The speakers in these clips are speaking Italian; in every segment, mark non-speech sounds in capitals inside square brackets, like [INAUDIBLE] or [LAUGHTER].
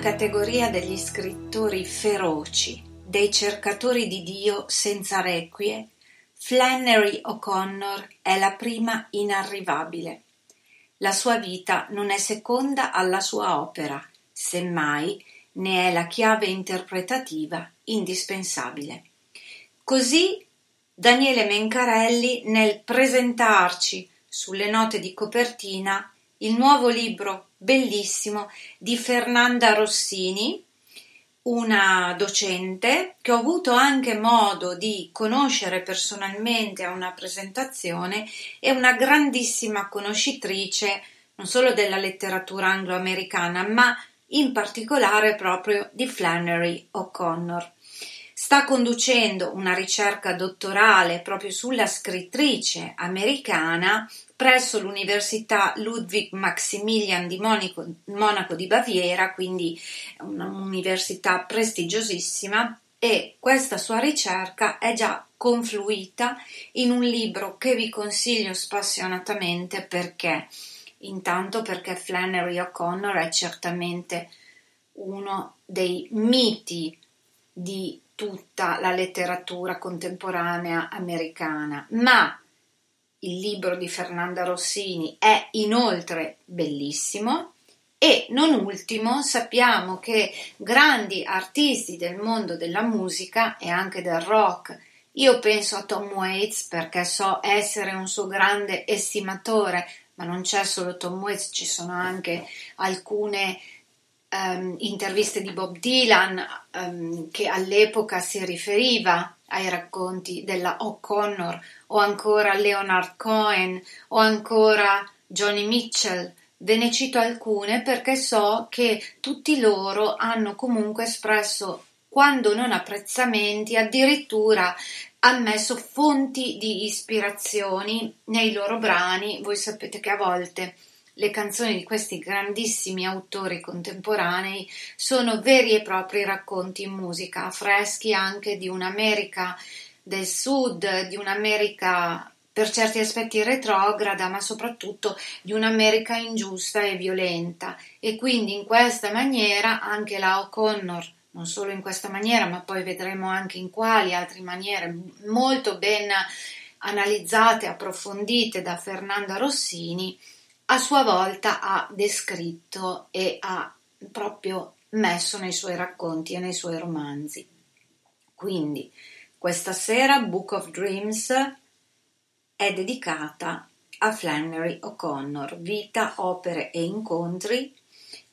Categoria degli scrittori feroci, dei cercatori di Dio senza requie, Flannery O'Connor è la prima inarrivabile. La sua vita non è seconda alla sua opera, semmai ne è la chiave interpretativa indispensabile. Così Daniele Mencarelli nel presentarci sulle note di copertina il nuovo libro bellissimo di Fernanda Rossini, una docente che ho avuto anche modo di conoscere personalmente a una presentazione e una grandissima conoscitrice non solo della letteratura angloamericana, ma in particolare proprio di Flannery O'Connor. Sta conducendo una ricerca dottorale proprio sulla scrittrice americana presso l'Università Ludwig Maximilian di Monaco, Monaco di Baviera, quindi un'università prestigiosissima, e questa sua ricerca è già confluita in un libro che vi consiglio spassionatamente perché intanto perché Flannery O'Connor è certamente uno dei miti di tutta la letteratura contemporanea americana, ma il libro di Fernanda Rossini è inoltre bellissimo e non ultimo sappiamo che grandi artisti del mondo della musica e anche del rock. Io penso a Tom Waits perché so essere un suo grande estimatore, ma non c'è solo Tom Waits, ci sono anche alcune um, interviste di Bob Dylan um, che all'epoca si riferiva ai racconti della O'Connor o ancora Leonard Cohen o ancora Johnny Mitchell. Ve ne cito alcune perché so che tutti loro hanno comunque espresso, quando non apprezzamenti, addirittura ammesso fonti di ispirazioni nei loro brani. Voi sapete che a volte le canzoni di questi grandissimi autori contemporanei sono veri e propri racconti in musica, freschi anche di un'America del Sud, di un'America per certi aspetti retrograda, ma soprattutto di un'America ingiusta e violenta. E quindi in questa maniera anche la O'Connor, non solo in questa maniera, ma poi vedremo anche in quali altre maniere molto ben analizzate, approfondite da Fernanda Rossini, a sua volta ha descritto e ha proprio messo nei suoi racconti e nei suoi romanzi. Quindi questa sera Book of Dreams è dedicata a Flannery O'Connor, vita, opere e incontri,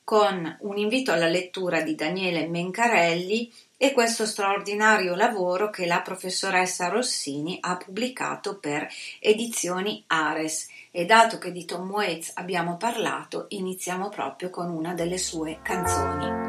con un invito alla lettura di Daniele Mencarelli e questo straordinario lavoro che la professoressa Rossini ha pubblicato per Edizioni Ares e dato che di Tom Waits abbiamo parlato, iniziamo proprio con una delle sue canzoni.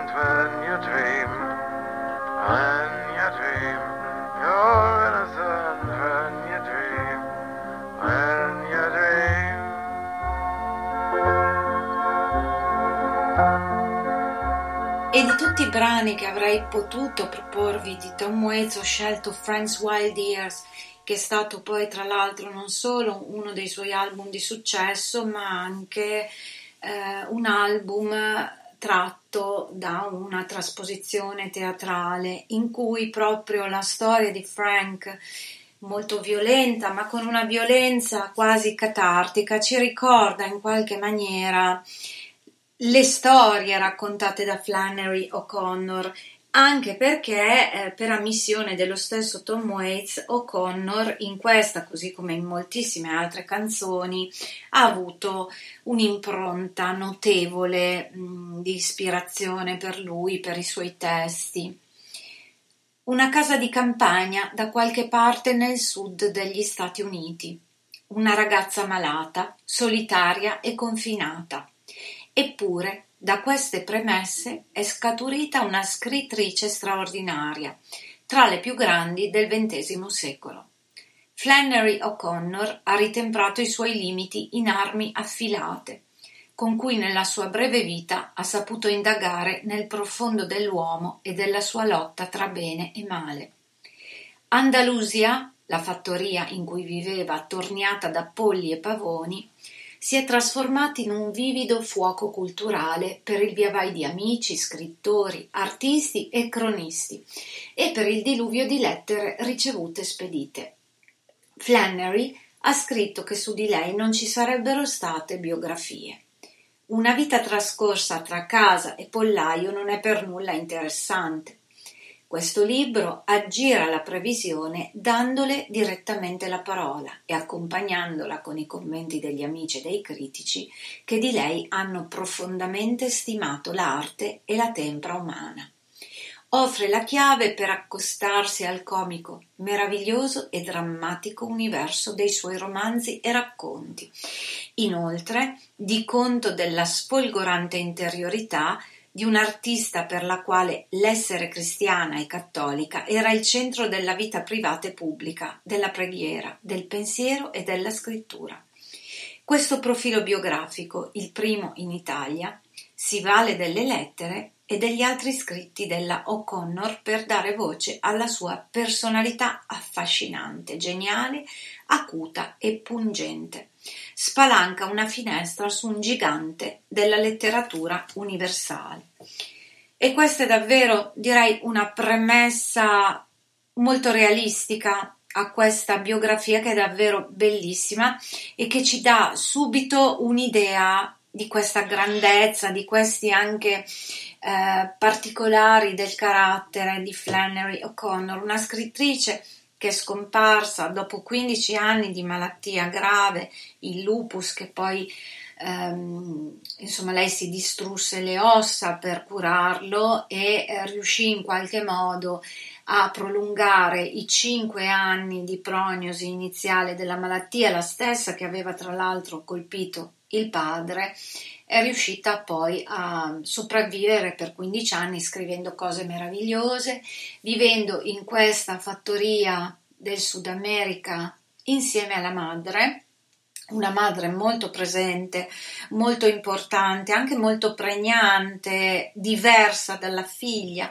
Innocent when you dream. When you dream. You're innocent when you dream. When you dream. E di tutti i brani che avrei potuto proporvi di Tom Waits ho scelto Frank's Wild Years, che è stato poi tra l'altro non solo uno dei suoi album di successo, ma anche eh, un album tratto da una trasposizione teatrale in cui proprio la storia di Frank molto violenta, ma con una violenza quasi catartica, ci ricorda in qualche maniera le storie raccontate da Flannery O'Connor, anche perché eh, per ammissione dello stesso Tom Waits, O'Connor in questa, così come in moltissime altre canzoni, ha avuto un'impronta notevole mh, di ispirazione per lui, per i suoi testi. Una casa di campagna da qualche parte nel sud degli Stati Uniti. Una ragazza malata, solitaria e confinata. Eppure, da queste premesse è scaturita una scrittrice straordinaria, tra le più grandi del XX secolo. Flannery O'Connor ha ritemprato i suoi limiti in armi affilate, con cui nella sua breve vita ha saputo indagare nel profondo dell'uomo e della sua lotta tra bene e male. Andalusia, la fattoria in cui viveva attorniata da polli e pavoni, si è trasformata in un vivido fuoco culturale per il viavai di amici, scrittori, artisti e cronisti e per il diluvio di lettere ricevute spedite. Flannery ha scritto che su di lei non ci sarebbero state biografie. Una vita trascorsa tra casa e pollaio non è per nulla interessante. Questo libro aggira la previsione dandole direttamente la parola e accompagnandola con i commenti degli amici e dei critici che di lei hanno profondamente stimato l'arte e la tempra umana. Offre la chiave per accostarsi al comico, meraviglioso e drammatico universo dei suoi romanzi e racconti. Inoltre, di conto della sfolgorante interiorità di un'artista per la quale l'essere cristiana e cattolica era il centro della vita privata e pubblica, della preghiera, del pensiero e della scrittura. Questo profilo biografico, il primo in Italia, si vale delle lettere e degli altri scritti della O'Connor per dare voce alla sua personalità affascinante, geniale, acuta e pungente. Spalanca una finestra su un gigante della letteratura universale. E questa è davvero, direi, una premessa molto realistica a questa biografia che è davvero bellissima e che ci dà subito un'idea di questa grandezza, di questi anche eh, particolari del carattere di Flannery O'Connor, una scrittrice che è scomparsa dopo 15 anni di malattia grave, il lupus che poi ehm, insomma lei si distrusse le ossa per curarlo e eh, riuscì in qualche modo a prolungare i cinque anni di prognosi iniziale della malattia, la stessa che aveva tra l'altro colpito il padre, è riuscita poi a sopravvivere per 15 anni scrivendo cose meravigliose, vivendo in questa fattoria del Sud America insieme alla madre, una madre molto presente, molto importante, anche molto pregnante, diversa dalla figlia,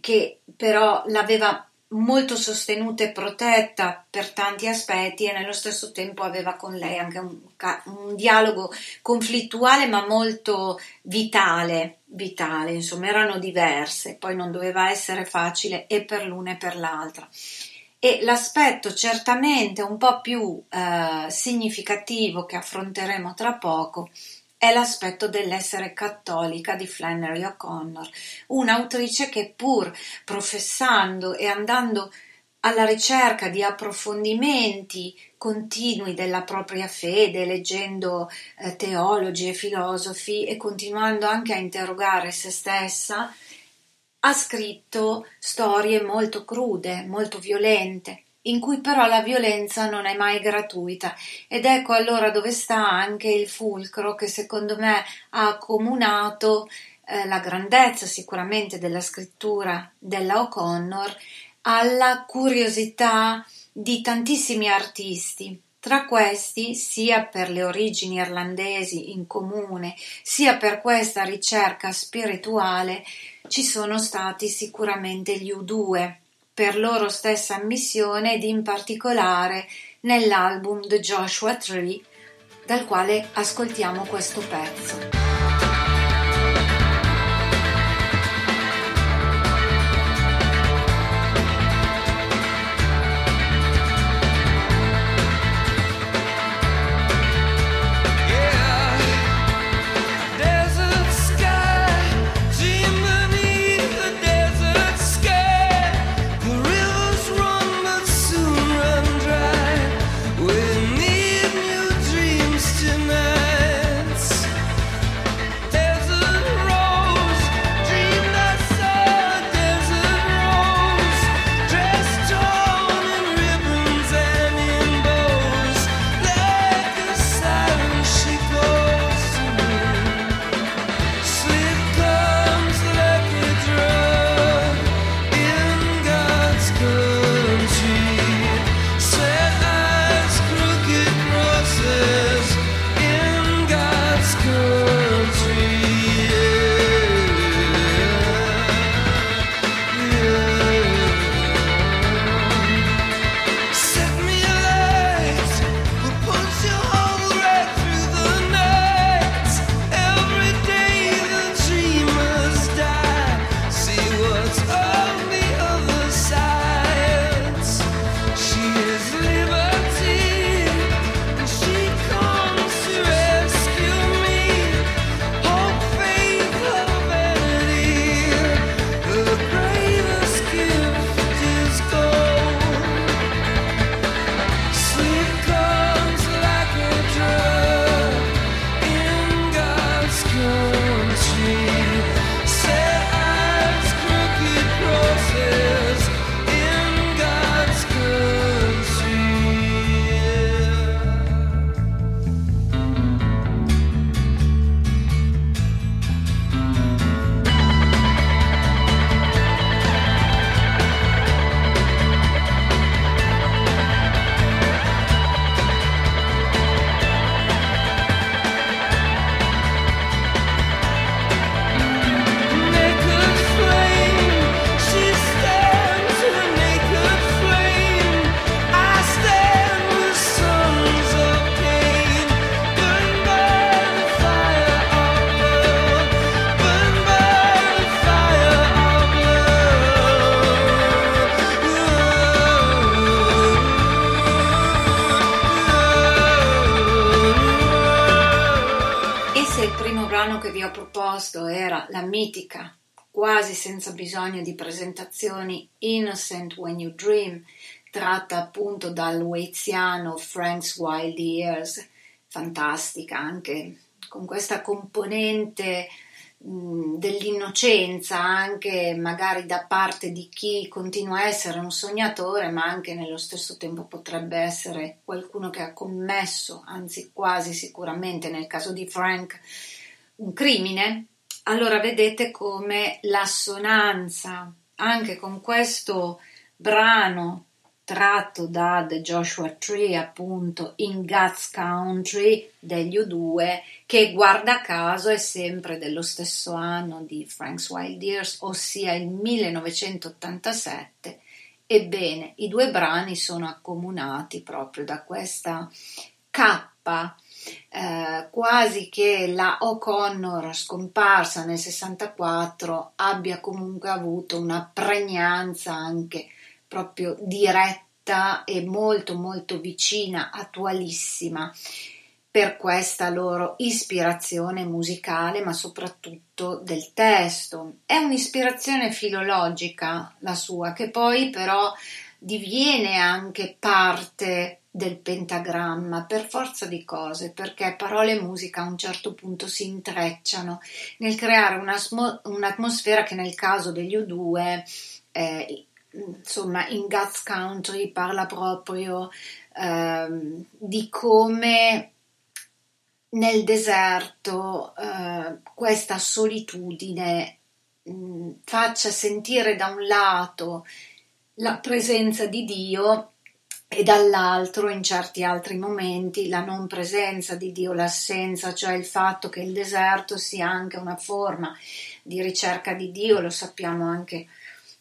che però l'aveva molto sostenuta e protetta per tanti aspetti e nello stesso tempo aveva con lei anche un, un dialogo conflittuale ma molto vitale, vitale, insomma erano diverse, poi non doveva essere facile e per l'una e per l'altra. E l'aspetto certamente un po' più eh, significativo che affronteremo tra poco è l'aspetto dell'essere cattolica di Flannery O'Connor, un'autrice che pur professando e andando alla ricerca di approfondimenti continui della propria fede, leggendo eh, teologi e filosofi e continuando anche a interrogare se stessa, ha scritto storie molto crude, molto violente in cui però la violenza non è mai gratuita ed ecco allora dove sta anche il fulcro che secondo me ha accomunato eh, la grandezza sicuramente della scrittura della O'Connor alla curiosità di tantissimi artisti. Tra questi, sia per le origini irlandesi in comune, sia per questa ricerca spirituale, ci sono stati sicuramente gli U2, per loro stessa ammissione ed in particolare nell'album The Joshua Tree, dal quale ascoltiamo questo pezzo. Bisogno di presentazioni, Innocent When You Dream, tratta appunto dal waziano Frank's Wild Years, fantastica anche con questa componente dell'innocenza anche magari da parte di chi continua a essere un sognatore ma anche nello stesso tempo potrebbe essere qualcuno che ha commesso anzi quasi sicuramente nel caso di Frank un crimine allora vedete come l'assonanza anche con questo brano tratto da The Joshua Tree, appunto in God's Country degli U2, che guarda caso è sempre dello stesso anno di Frank's Wild Years, ossia il 1987, Ebbene, i due brani sono accomunati proprio da questa cappa eh, quasi che la O'Connor scomparsa nel 64 abbia comunque avuto una pregnanza anche proprio diretta e molto molto vicina, attualissima per questa loro ispirazione musicale, ma soprattutto del testo. È un'ispirazione filologica la sua, che poi però diviene anche parte del pentagramma per forza di cose, perché parole e musica a un certo punto si intrecciano nel creare un'atmosfera che nel caso degli U2 eh, insomma in God's Country parla proprio eh, di come nel deserto eh, questa solitudine mh, mm, faccia sentire da un lato la presenza di Dio e dall'altro in certi altri momenti la non presenza di Dio, l'assenza, cioè il fatto che il deserto sia anche una forma di ricerca di Dio, lo sappiamo anche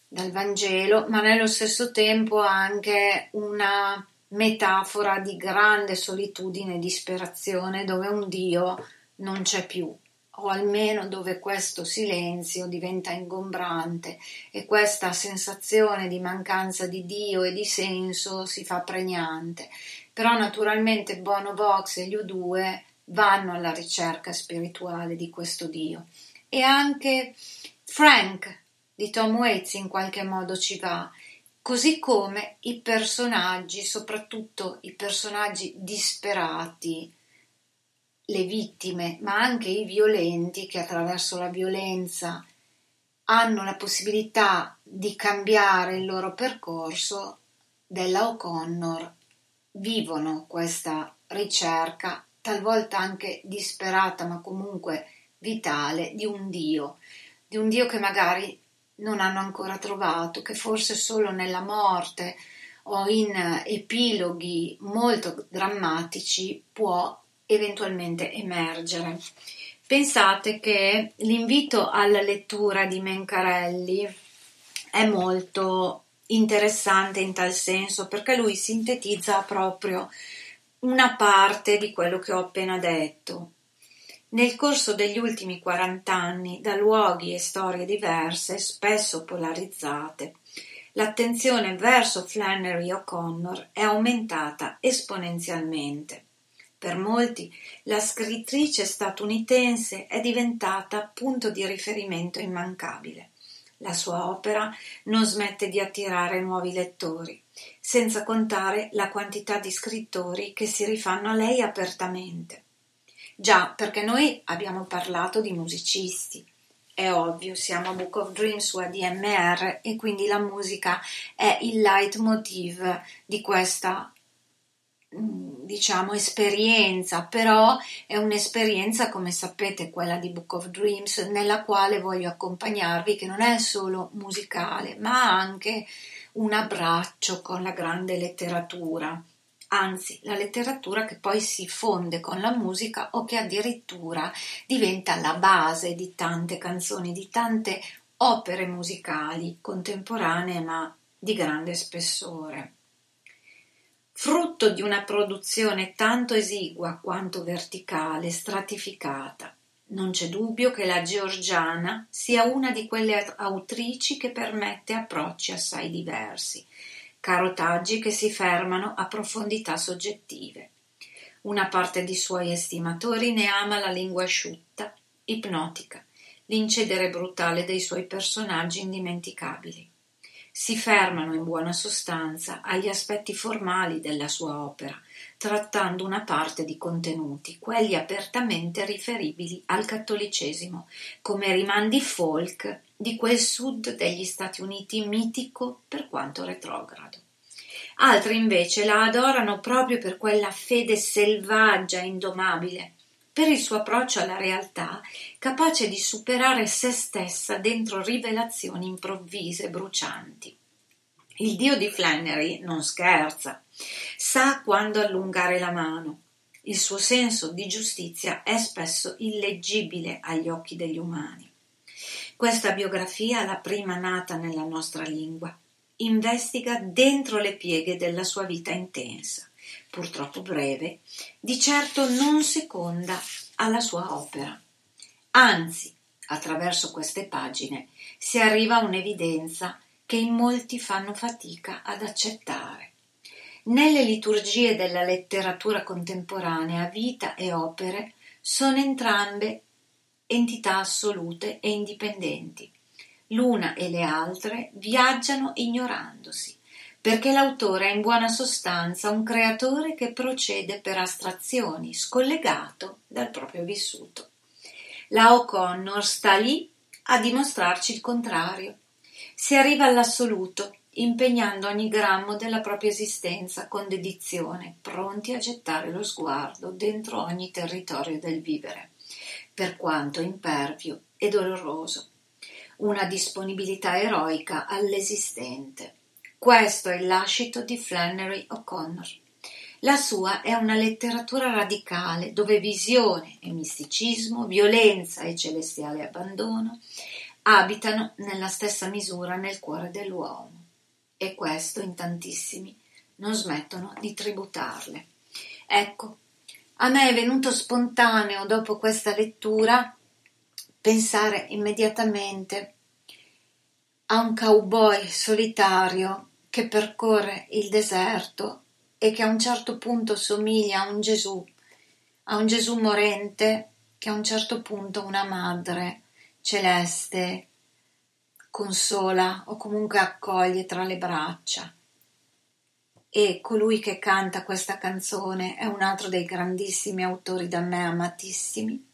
dal Vangelo, ma nello stesso tempo anche una metafora di grande solitudine e disperazione dove un Dio non c'è più o almeno dove questo silenzio diventa ingombrante e questa sensazione di mancanza di Dio e di senso si fa pregnante. Però naturalmente Bono Vox e gli U2 vanno alla ricerca spirituale di questo Dio e anche Frank di Tom Waits in qualche modo ci va così come i personaggi, soprattutto i personaggi disperati, le vittime, ma anche i violenti che attraverso la violenza hanno la possibilità di cambiare il loro percorso, della O'Connor. Vivono questa ricerca, talvolta anche disperata, ma comunque vitale, di un Dio, di un Dio che magari non hanno ancora trovato, che forse solo nella morte o in epiloghi molto drammatici può eventualmente emergere. Pensate che l'invito alla lettura di Mencarelli è molto interessante in tal senso perché lui sintetizza proprio una parte di quello che ho appena detto. Nel corso degli ultimi 40 anni, da luoghi e storie diverse, spesso polarizzate, l'attenzione verso Flannery O'Connor è aumentata esponenzialmente. Per molti la scrittrice statunitense è diventata punto di riferimento immancabile. La sua opera non smette di attirare nuovi lettori, senza contare la quantità di scrittori che si rifanno a lei apertamente. Già, perché noi abbiamo parlato di musicisti. È ovvio, siamo a Book of Dreams su ADMR e quindi la musica è il leitmotiv di questa diciamo esperienza, però è un'esperienza come sapete quella di Book of Dreams nella quale voglio accompagnarvi che non è solo musicale, ma anche un abbraccio con la grande letteratura anzi la letteratura che poi si fonde con la musica o che addirittura diventa la base di tante canzoni, di tante opere musicali contemporanee ma di grande spessore. Frutto di una produzione tanto esigua quanto verticale, stratificata. Non c'è dubbio che la georgiana sia una di quelle autrici che permette approcci assai diversi, carotaggi che si fermano a profondità soggettive. Una parte di suoi estimatori ne ama la lingua asciutta, ipnotica, l'incedere brutale dei suoi personaggi indimenticabili. Si fermano in buona sostanza agli aspetti formali della sua opera, trattando una parte di contenuti, quelli apertamente riferibili al cattolicesimo, come rimandi folk di quel sud degli Stati Uniti mitico per quanto retrogrado. Altri invece la adorano proprio per quella fede selvaggia e indomabile, per il suo approccio alla realtà, capace di superare se stessa dentro rivelazioni improvvise e brucianti. Il dio di Flannery non scherza, sa quando allungare la mano. Il suo senso di giustizia è spesso illeggibile agli occhi degli umani. Questa biografia la prima nata nella nostra lingua. investiga dentro le pieghe della sua vita intensa, purtroppo breve, di certo non seconda alla sua opera. Anzi, attraverso queste pagine si arriva a un'evidenza che in molti fanno fatica ad accettare. Nelle liturgie della letteratura contemporanea vita e opere sono entrambe entità assolute e indipendenti. L'una e le altre viaggiano ignorandosi, perché l'autore è in buona sostanza un creatore che procede per astrazioni, scollegato dal proprio vissuto. La O'Connor sta lì a dimostrarci il contrario. Si arriva all'assoluto, impegnando ogni grammo della propria esistenza con dedizione, pronti a gettare lo sguardo dentro ogni territorio del vivere, per quanto impervio e doloroso. Una disponibilità eroica all'esistente. Questo è il lascito di Flannery O'Connor. La sua è una letteratura radicale dove visione e misticismo, violenza e celestiale abbandono abitano nella stessa misura nel cuore dell'uomo e questo in tantissimi non smettono di tributarle. Ecco, a me è venuto spontaneo dopo questa lettura pensare immediatamente a un cowboy solitario che percorre il deserto e che a un certo punto somiglia a un Gesù, a un Gesù morente che a un certo punto una madre celeste consola o comunque accoglie tra le braccia. E colui che canta questa canzone è un altro dei grandissimi autori da me amatissimi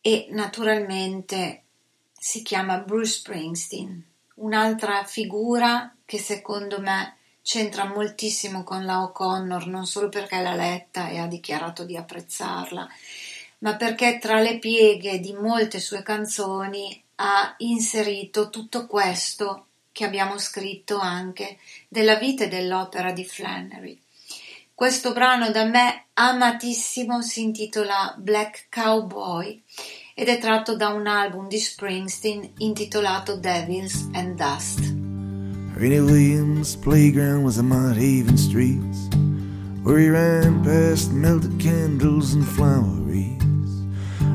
e naturalmente si chiama Bruce Springsteen, un'altra figura che secondo me c'entra moltissimo con la O'Connor, non solo perché l'ha letta e ha dichiarato di apprezzarla, ma perché tra le pieghe di molte sue canzoni ha inserito tutto questo che abbiamo scritto anche della vita e dell'opera di Flannery. Questo brano da me amatissimo si intitola Black Cowboy ed è tratto da un album di Springsteen intitolato Devils and Dust. Rainy Williams' playground was the Mount Haven streets, where he ran past melted candles and flower wreaths,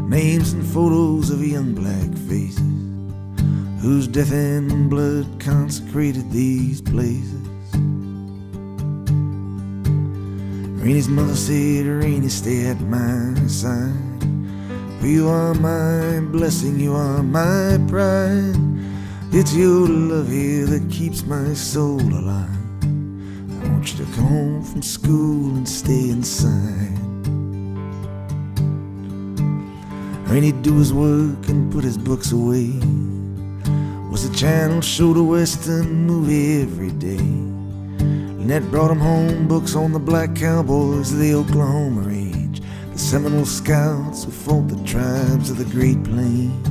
names and photos of young black faces, whose death and blood consecrated these places. Rainy's mother said, Rainy, stay at my side. For you are my blessing, you are my pride. It's your love here that keeps my soul alive. I want you to come home from school and stay inside. Rainy'd do his work and put his books away. Was the channel showed a western movie every day. And that brought him home books on the black cowboys of the Oklahoma the Seminole scouts who fought the tribes of the Great Plains.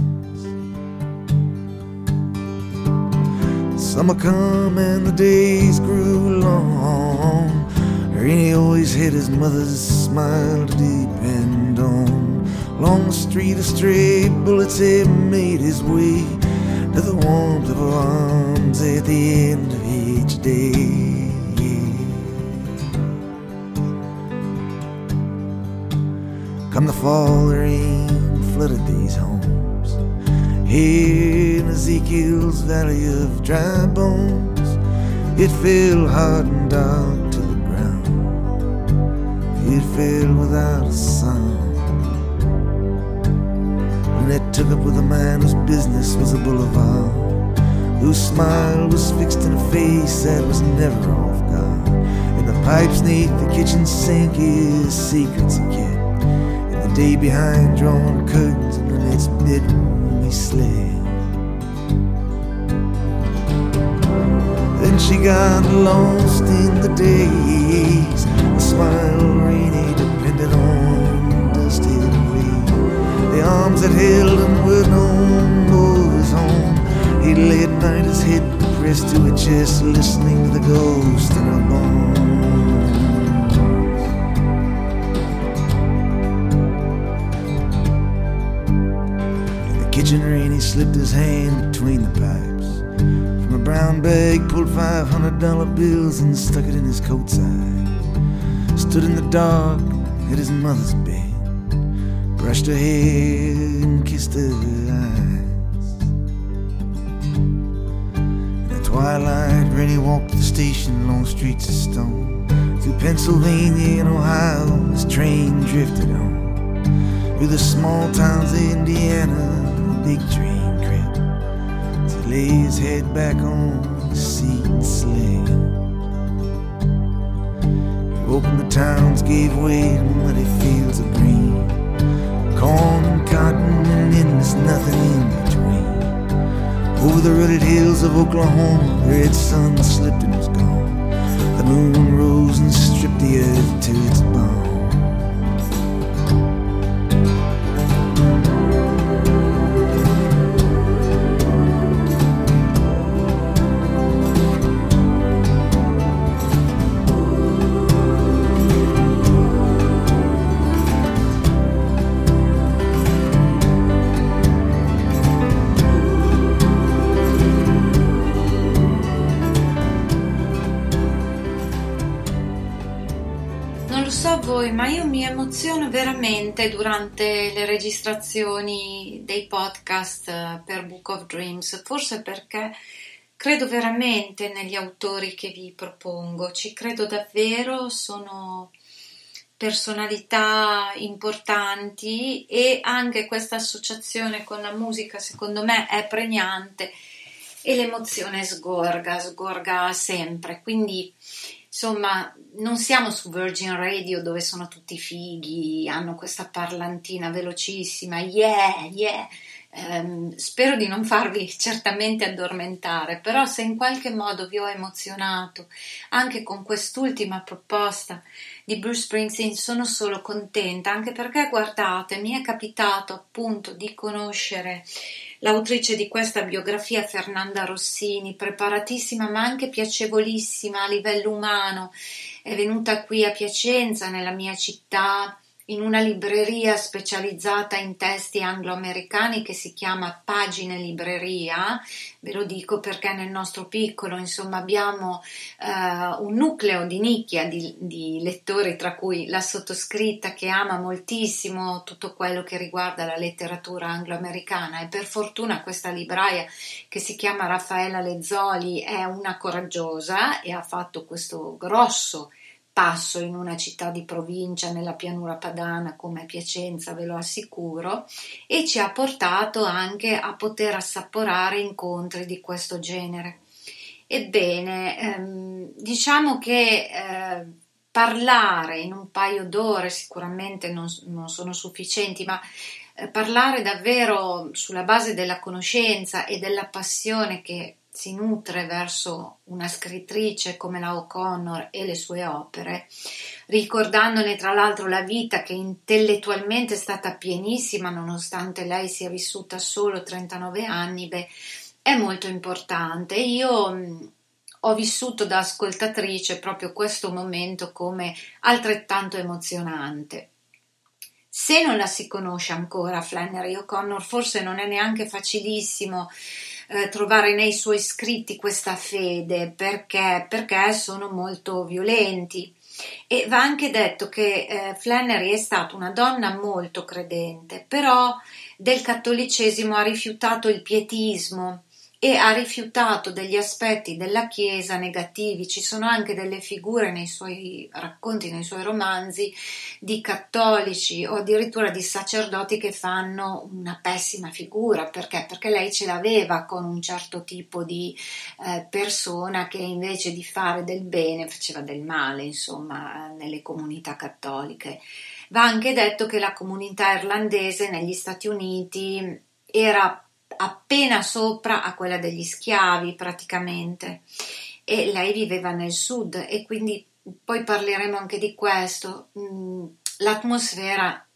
Summer come and the days grew long. Rainy always had his mother's smile to depend on. Along the street, a stray bullets made his way to the warmth of arms at the end of each day. Come the fall, rain flooded these homes. Here in Ezekiel's valley of dry bones, it fell hard and dark to the ground. It fell without a sound. And it took up with a man whose business was a boulevard, whose smile was fixed in a face that was never off guard. And the pipes neath the kitchen sink is secrets he the day behind drawn curtains in Lynette's bedroom we slept. Then she got lost in the days. A smile rainy depended on dusty rain. The arms that held him were no more his. He lay at night, his head pressed to her chest, listening to the ghost in her bones. Kitchen rain, he slipped his hand between the pipes. From a brown bag, pulled five hundred dollar bills and stuck it in his coat side. Stood in the dark at his mother's bed, brushed her hair and kissed her eyes. In the twilight, Rennie walked the station, long streets of stone. Through Pennsylvania and Ohio, his train drifted on. Through the small towns of Indiana, big train crept. He lay his head back on the seat slept. Open the towns gave way to muddy fields of green. Corn and cotton and endless nothing in between. Over the rutted hills of Oklahoma, the red sun slipped and was gone. The moon rose and stripped the earth to its bone. So voi, ma io mi emoziono veramente durante le registrazioni dei podcast eh, per Book of Dreams, forse perché credo veramente negli autori che vi propongo, ci credo davvero, sono personalità importanti e anche questa associazione con la musica secondo me è pregnante e l'emozione sgorga, sgorga sempre, quindi Insomma, non siamo su Virgin Radio dove sono tutti fighi, hanno questa parlantina velocissima, yeah, yeah. Ehm, spero di non farvi [LAUGHS] certamente addormentare, però se in qualche modo vi ho emozionato anche con quest'ultima proposta di Bruce Springsteen, sono solo contenta, anche perché guardate, mi è capitato appunto di conoscere l'autrice di questa biografia, Fernanda Rossini, preparatissima ma anche piacevolissima a livello umano. È venuta qui a Piacenza, nella mia città, in una libreria specializzata in testi anglo-americani che si chiama Pagine Libreria, ve lo dico perché nel nostro piccolo insomma abbiamo uh, un nucleo di nicchia di, di, lettori tra cui la sottoscritta che ama moltissimo tutto quello che riguarda la letteratura anglo-americana. E per fortuna questa libraia che si chiama Raffaella Lezzoli è una coraggiosa e ha fatto questo grosso passo in una città di provincia nella pianura padana come Piacenza, ve lo assicuro, e ci ha portato anche a poter assaporare incontri di questo genere. Ebbene, ehm, diciamo che eh, parlare in un paio d'ore sicuramente non, non sono sufficienti, ma eh, parlare davvero sulla base della conoscenza e della passione che si nutre verso una scrittrice come la O'Connor e le sue opere, ricordandone tra l'altro la vita che intellettualmente è stata pienissima nonostante lei sia vissuta solo 39 anni, beh, è molto importante. Io mh, ho vissuto da ascoltatrice proprio questo momento come altrettanto emozionante. Se non la si conosce ancora Flannery O'Connor, forse non è neanche facilissimo eh, trovare nei suoi scritti questa fede perché, perché sono molto violenti. E va anche detto che eh, Flannery è stata una donna molto credente, però del cattolicesimo ha rifiutato il pietismo e ha rifiutato degli aspetti della Chiesa negativi. Ci sono anche delle figure nei suoi racconti, nei suoi romanzi di cattolici o addirittura di sacerdoti che fanno una pessima figura. Perché? Perché lei ce l'aveva con un certo tipo di eh, persona che invece di fare del bene faceva del male, insomma, nelle comunità cattoliche. Va anche detto che la comunità irlandese negli Stati Uniti era appena sopra a quella degli schiavi praticamente e lei viveva nel sud e quindi poi parleremo anche di questo. Mm, l'atmosfera,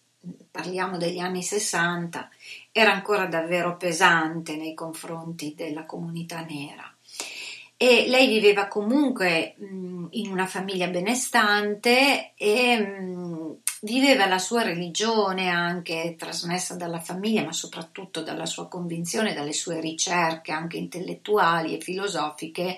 parliamo degli anni 60, era ancora davvero pesante nei confronti della comunità nera. E lei viveva comunque mm, in una famiglia benestante e mm, viveva la sua religione anche trasmessa dalla famiglia, ma soprattutto dalla sua convinzione, dalle sue ricerche anche intellettuali e filosofiche,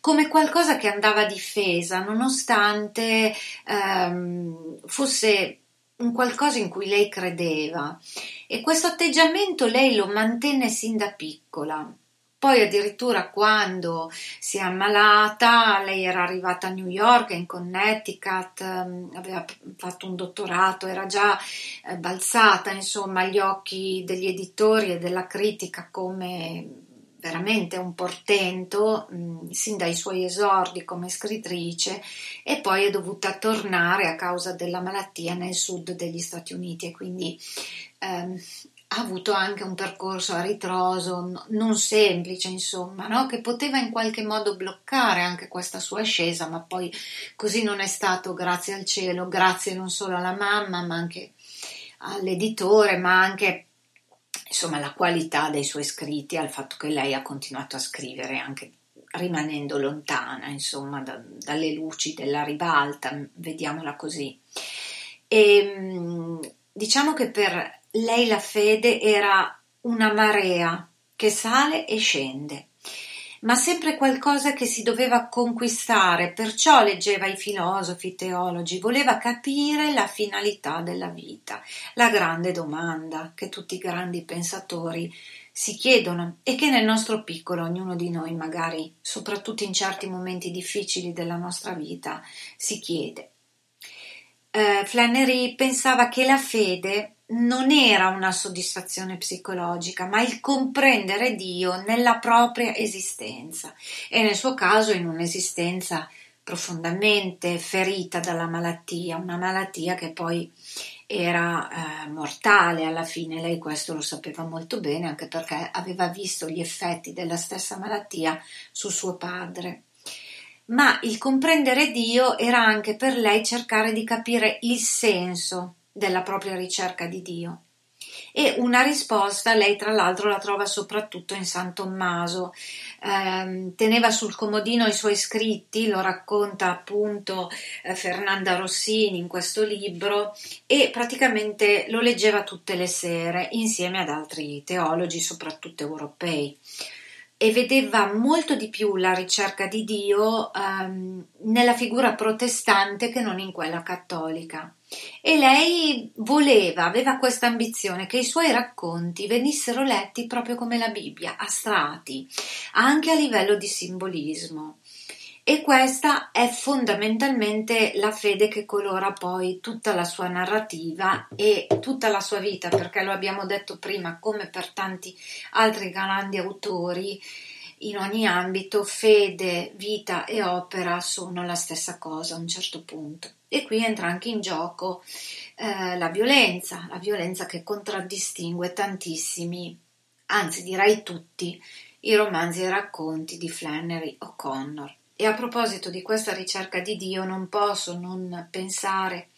come qualcosa che andava difesa, nonostante ehm, fosse un qualcosa in cui lei credeva. E questo atteggiamento lei lo mantenne sin da piccola. Poi addirittura quando si è ammalata, lei era arrivata a New York, in Connecticut, ehm, aveva fatto un dottorato, era già eh, balzata insomma agli occhi degli editori e della critica come veramente un portento sin dai suoi esordi come scrittrice e poi è dovuta tornare a causa della malattia nel sud degli Stati Uniti. E quindi ehm, ha avuto anche un percorso a ritroso non semplice, insomma, no? che poteva in qualche modo bloccare anche questa sua ascesa, ma poi così non è stato, grazie al cielo, grazie non solo alla mamma, ma anche all'editore, ma anche insomma alla qualità dei suoi scritti, al fatto che lei ha continuato a scrivere anche rimanendo lontana, insomma, da, dalle luci della ribalta, vediamola così. E ehm, diciamo che per lei la fede era una marea che sale e scende, ma sempre qualcosa che si doveva conquistare, perciò leggeva i filosofi, i teologi, voleva capire la finalità della vita, la grande domanda che tutti i grandi pensatori si chiedono e che nel nostro piccolo ognuno di noi magari, soprattutto in certi momenti difficili della nostra vita, si chiede. Uh, Flannery pensava che la fede non era una soddisfazione psicologica, ma il comprendere Dio nella propria esistenza e nel suo caso in un'esistenza profondamente ferita dalla malattia, una malattia che poi era eh, mortale alla fine, lei questo lo sapeva molto bene anche perché aveva visto gli effetti della stessa malattia su suo padre. Ma il comprendere Dio era anche per lei cercare di capire il senso della propria ricerca di Dio. E una risposta lei tra l'altro la trova soprattutto in San Tommaso. Eh, teneva sul comodino i suoi scritti, lo racconta appunto eh, Fernanda Rossini in questo libro e praticamente lo leggeva tutte le sere insieme ad altri teologi, soprattutto europei e vedeva molto di più la ricerca di Dio ehm, nella figura protestante che non in quella cattolica. E lei voleva, aveva questa ambizione che i suoi racconti venissero letti proprio come la Bibbia, astratti, anche a livello di simbolismo. E questa è fondamentalmente la fede che colora poi tutta la sua narrativa e tutta la sua vita, perché lo abbiamo detto prima, come per tanti altri grandi autori, in ogni ambito fede, vita e opera sono la stessa cosa a un certo punto. E qui entra anche in gioco eh, la violenza, la violenza che contraddistingue tantissimi, anzi direi tutti, i romanzi e i racconti di Flannery O'Connor. E a proposito di questa ricerca di Dio non posso non pensare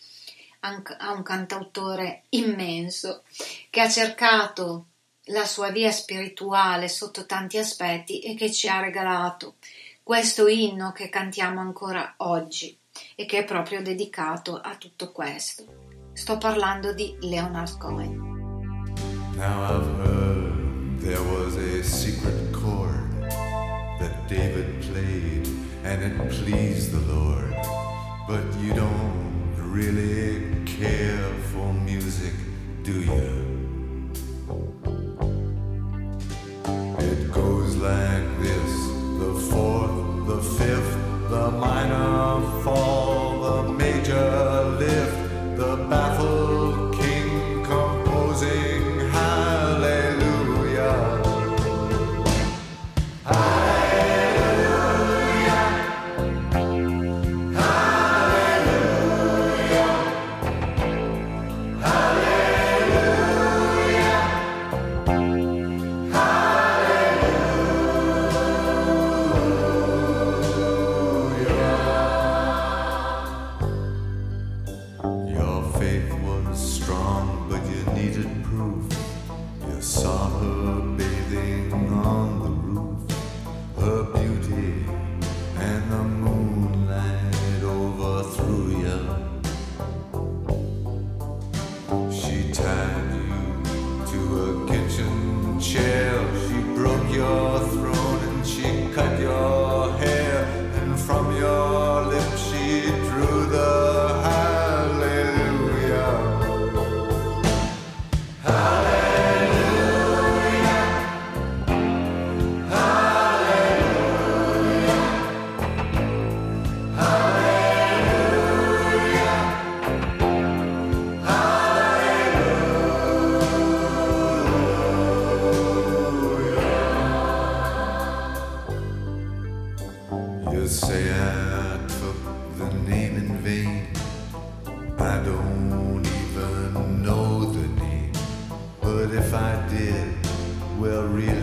a un cantautore immenso che ha cercato la sua via spirituale sotto tanti aspetti e che ci ha regalato questo inno che cantiamo ancora oggi e che è proprio dedicato a tutto questo. Sto parlando di Leonard Cohen. Now I've heard there was a secret chord that David played and it pleased the Lord. But you don't really care for music, do you? You say I took the name in vain. I don't even know the name. But if I did, well, really,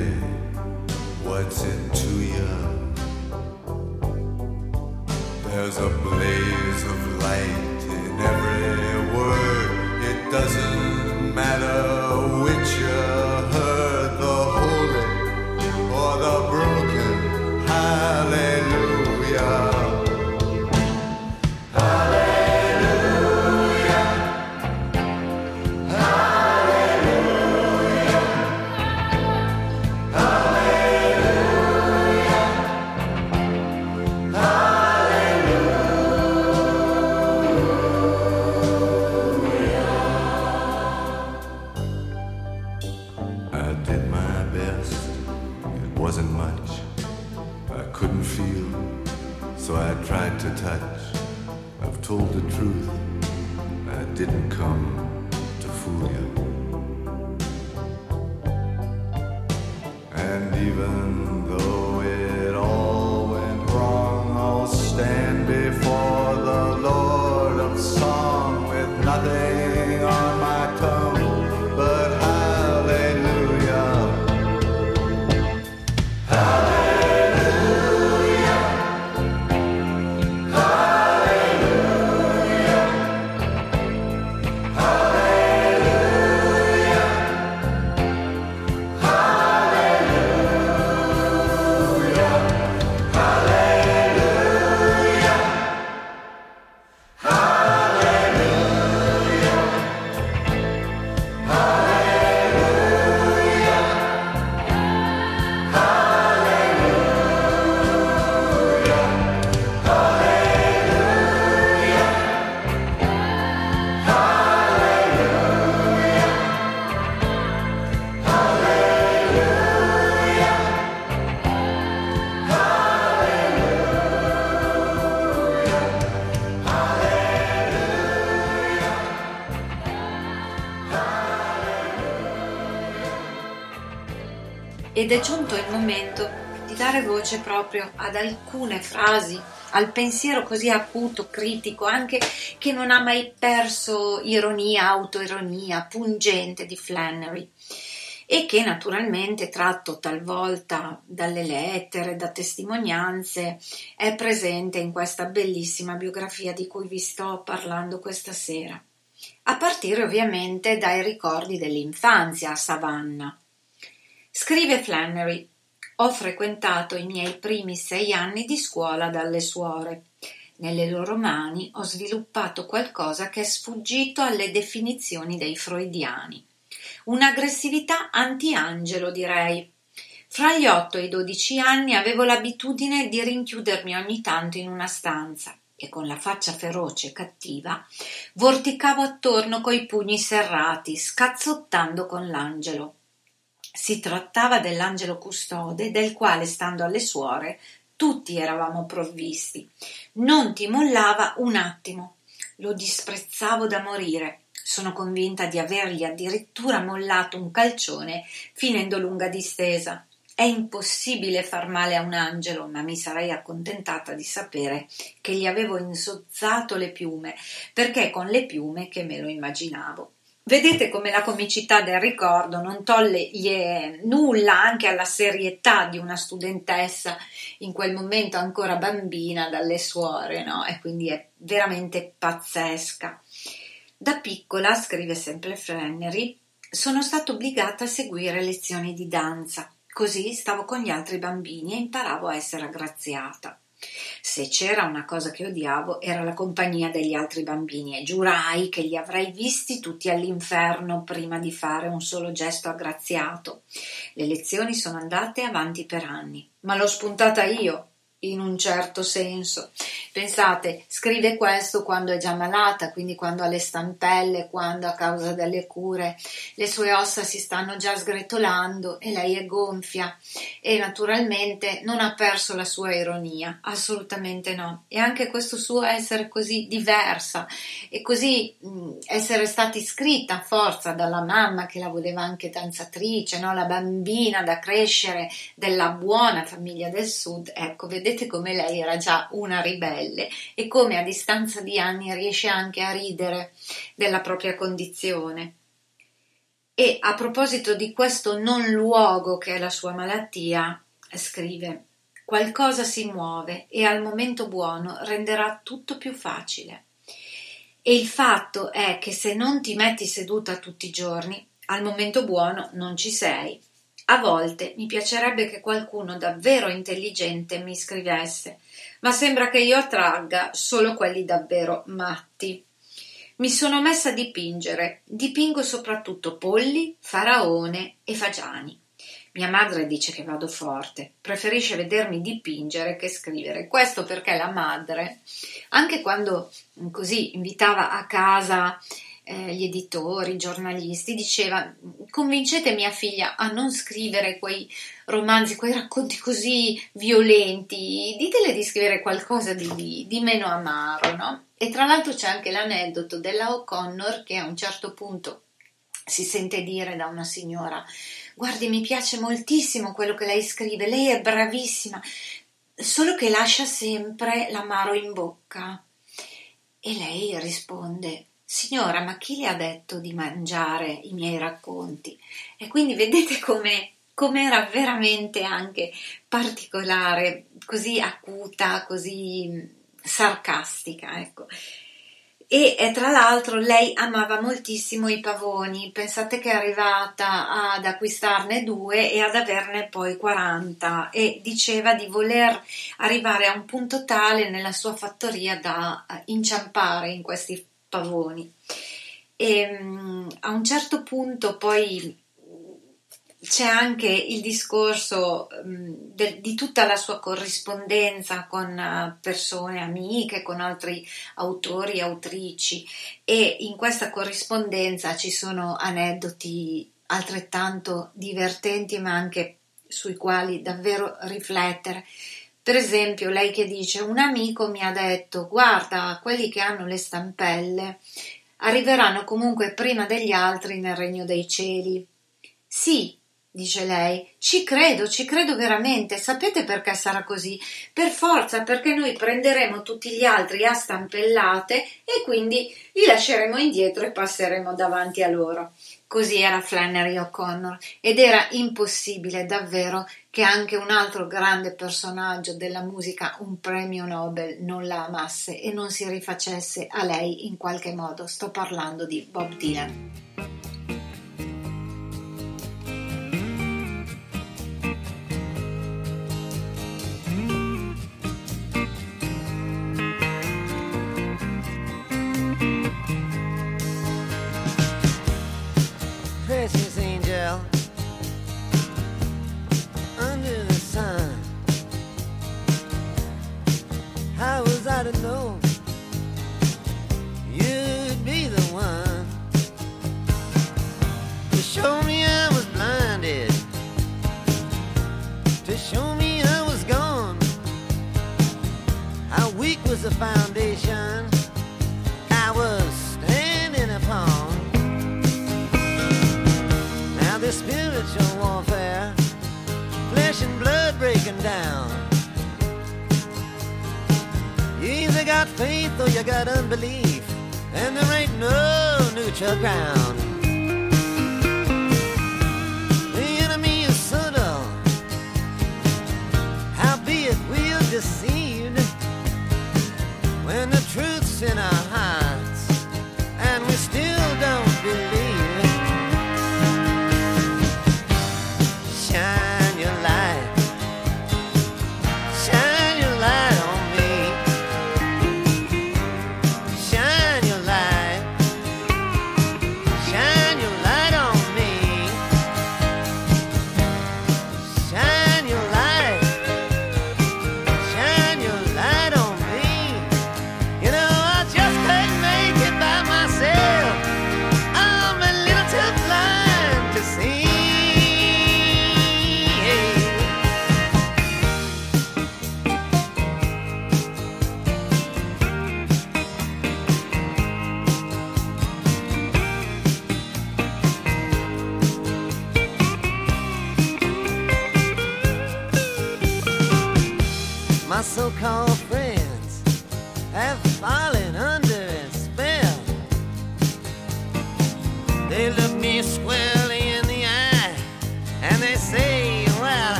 dare voce proprio ad alcune frasi, al pensiero così acuto, critico, anche che non ha mai perso ironia, autoironia, pungente di Flannery e che naturalmente tratto talvolta dalle lettere, da testimonianze, è presente in questa bellissima biografia di cui vi sto parlando questa sera. A partire ovviamente dai ricordi dell'infanzia a Savannah. Scrive Flannery: Ho frequentato i miei primi sei anni di scuola dalle suore. Nelle loro mani ho sviluppato qualcosa che è sfuggito alle definizioni dei freudiani. Un'aggressività anti-angelo, direi. Fra gli otto e i dodici anni avevo l'abitudine di rinchiudermi ogni tanto in una stanza e con la faccia feroce e cattiva vorticavo attorno coi pugni serrati, scazzottando con l'angelo. Si trattava dell'angelo custode, del quale, stando alle suore, tutti eravamo provvisti. Non ti mollava un attimo. Lo disprezzavo da morire. Sono convinta di avergli addirittura mollato un calcione finendo lunga distesa. È impossibile far male a un angelo, ma mi sarei accontentata di sapere che gli avevo insozzato le piume, perché con le piume che me lo immaginavo. Vedete come la comicità del ricordo non toglie nulla anche alla serietà di una studentessa in quel momento ancora bambina dalle suore, no? E quindi è veramente pazzesca. Da piccola, scrive sempre Flannery, sono stata obbligata a seguire lezioni di danza. Così stavo con gli altri bambini e imparavo a essere aggraziata. Se c'era una cosa che odiavo era la compagnia degli altri bambini e giurai che li avrei visti tutti all'inferno prima di fare un solo gesto aggraziato. Le lezioni sono andate avanti per anni, ma l'ho spuntata io, in un certo senso. Pensate, scrive questo quando è già malata, quindi quando ha le stampelle, quando a causa delle cure le sue ossa si stanno già sgretolando e lei è gonfia e naturalmente non ha perso la sua ironia, assolutamente no. E anche questo suo essere così diversa e così mh, essere stata iscritta a forza dalla mamma che la voleva anche danzatrice, no? la bambina da crescere della buona famiglia del sud, ecco, vedete come lei era già una ribelle e come a distanza di anni riesce anche a ridere della propria condizione. E a proposito di questo non luogo che è la sua malattia, scrive qualcosa si muove e al momento buono renderà tutto più facile. E il fatto è che se non ti metti seduta tutti i giorni, al momento buono non ci sei. A volte mi piacerebbe che qualcuno davvero intelligente mi scrivesse, ma sembra che io attragga solo quelli davvero matti. Mi sono messa a dipingere, dipingo soprattutto polli, faraone e fagiani. Mia madre dice che vado forte, preferisce vedermi dipingere che scrivere. Questo perché la madre, anche quando così invitava a casa eh, gli editori, i giornalisti, diceva convincete mia figlia a non scrivere quei romanzi, quei racconti così violenti, ditele di scrivere qualcosa di, di meno amaro, no? E tra l'altro c'è anche l'aneddoto della O'Connor che a un certo punto si sente dire da una signora guardi mi piace moltissimo quello che lei scrive, lei è bravissima, solo che lascia sempre l'amaro in bocca. E lei risponde Signora, ma chi le ha detto di mangiare i miei racconti? E quindi vedete come era veramente anche particolare, così acuta, così sarcastica, ecco. E, e, tra l'altro lei amava moltissimo i pavoni, pensate che è arrivata ad acquistarne due e ad averne poi 40 e diceva di voler arrivare a un punto tale nella sua fattoria da inciampare in questi pavoni. E um, a un certo punto poi c'è anche il discorso um, de, di tutta la sua corrispondenza con uh, persone amiche, con altri autori e autrici e in questa corrispondenza ci sono aneddoti altrettanto divertenti ma anche sui quali davvero riflettere. Per esempio, lei che dice: Un amico mi ha detto: Guarda, quelli che hanno le stampelle arriveranno comunque prima degli altri nel regno dei cieli. Sì, dice lei, ci credo, ci credo veramente. Sapete perché sarà così? Per forza, perché noi prenderemo tutti gli altri a stampellate e quindi li lasceremo indietro e passeremo davanti a loro. Così era Flannery O'Connor ed era impossibile davvero che anche un altro grande personaggio della musica, un premio Nobel, non la amasse e non si rifacesse a lei in qualche modo. Sto parlando di Bob Dylan.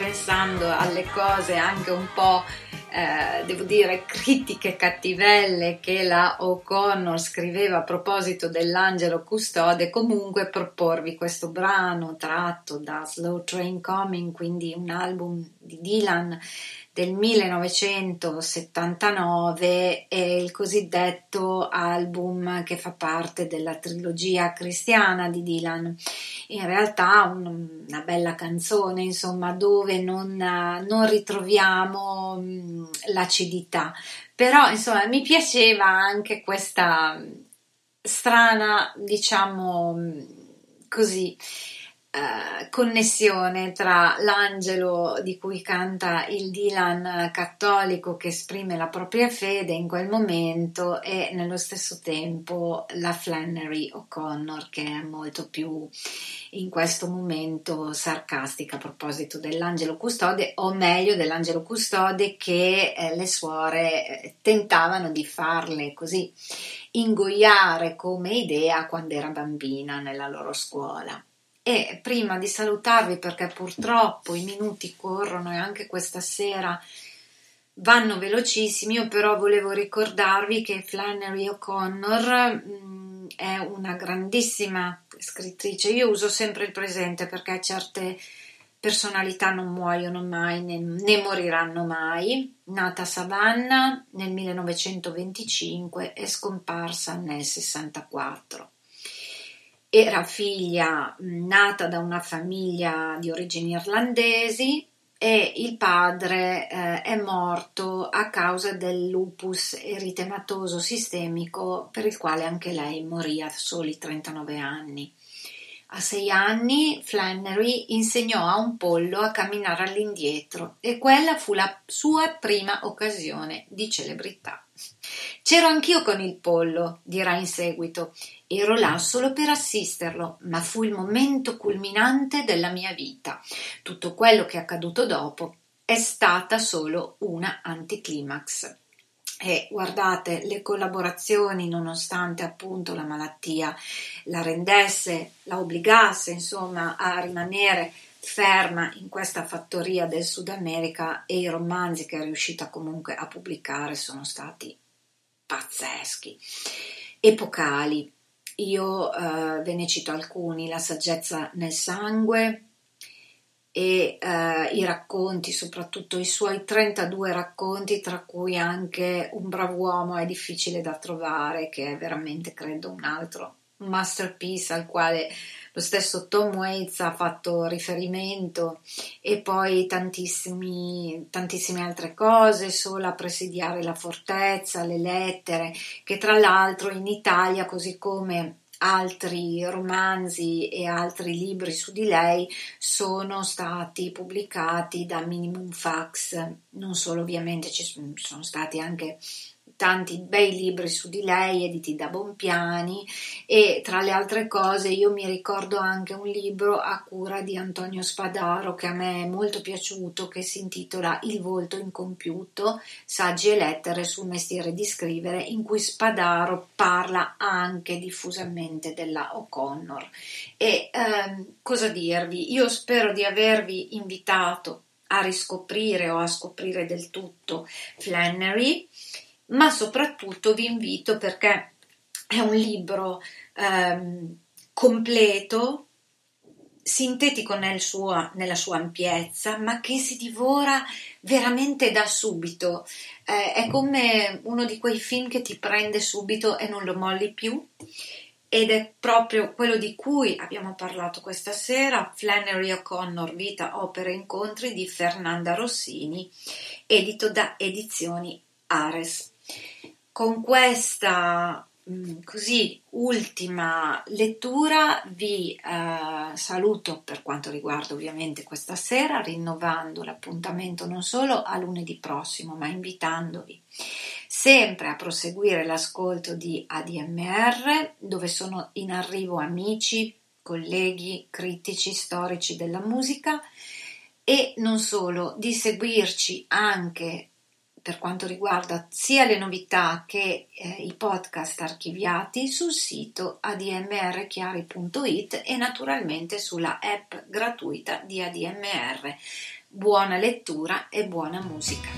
pensando alle cose anche un po', eh, devo dire, critiche cattivelle che la O'Connor scriveva a proposito dell'angelo custode, comunque proporvi questo brano tratto da Slow Train Coming, quindi un album di Dylan del 1979 è il cosiddetto album che fa parte della trilogia cristiana di Dylan. In realtà un, una bella canzone, insomma, dove non, non ritroviamo mm, l'acidità. Però, insomma, mi piaceva anche questa strana, diciamo mm, così eh, connessione tra l'angelo di cui canta il Dylan cattolico che esprime la propria fede in quel momento e nello stesso tempo la Flannery O'Connor che è molto più in questo momento sarcastica a proposito dell'angelo custode o meglio dell'angelo custode che eh, le suore eh, tentavano di farle così ingoiare come idea quando era bambina nella loro scuola. E prima di salutarvi, perché purtroppo i minuti corrono e anche questa sera vanno velocissimi, io però volevo ricordarvi che Flannery O'Connor mh, mm, è una grandissima scrittrice. Io uso sempre il presente perché certe personalità non muoiono mai né, né moriranno mai. Nata a Savannah nel 1925 e scomparsa nel 64. Era figlia nata da una famiglia di origini irlandesi e il padre eh, è morto a causa del lupus eritematoso sistemico per il quale anche lei morì a soli 39 anni. A sei anni Flannery insegnò a un pollo a camminare all'indietro e quella fu la sua prima occasione di celebrità. C'ero anch'io con il pollo, dirà in seguito. Ero là solo per assisterlo, ma fu il momento culminante della mia vita. Tutto quello che è accaduto dopo è stata solo una anticlimax. E guardate, le collaborazioni, nonostante appunto la malattia la rendesse, la obbligasse insomma a rimanere ferma in questa fattoria del Sud America e i romanzi che è riuscita comunque a pubblicare sono stati pazzeschi, epocali. Io eh, ve ne cito alcuni, La saggezza nel sangue e eh, i racconti, soprattutto i suoi 32 racconti, tra cui anche Un bravo uomo è difficile da trovare, che è veramente, credo, un altro masterpiece al quale lo stesso Tom Waits ha fatto riferimento e poi tantissime altre cose, Sola presidiare la fortezza, le lettere, che tra l'altro in Italia, così come altri romanzi e altri libri su di lei sono stati pubblicati da Minimum Fax, non solo ovviamente ci sono stati anche tanti bei libri su di lei editi da Bompiani e tra le altre cose io mi ricordo anche un libro a cura di Antonio Spadaro che a me è molto piaciuto che si intitola Il volto incompiuto, saggi e lettere sul mestiere di scrivere in cui Spadaro parla anche diffusamente della O'Connor. E ehm, cosa dirvi? Io spero di avervi invitato a riscoprire o a scoprire del tutto Flannery ma soprattutto vi invito perché è un libro ehm, completo, sintetico nel suo, nella sua ampiezza, ma che si divora veramente da subito. Eh, è come uno di quei film che ti prende subito e non lo molli più. Ed è proprio quello di cui abbiamo parlato questa sera, Flannery O'Connor, Vita, Opere e Incontri di Fernanda Rossini, edito da Edizioni Ares. Con questa mm, così ultima lettura vi eh, saluto per quanto riguarda ovviamente questa sera, rinnovando l'appuntamento non solo a lunedì prossimo, ma invitandovi sempre a proseguire l'ascolto di ADMR, dove sono in arrivo amici, colleghi, critici, storici della musica e non solo, di seguirci anche per quanto riguarda sia le novità che eh, i podcast archiviati sul sito admrchiari.it e naturalmente sulla app gratuita di ADMR. Buona lettura e buona musica.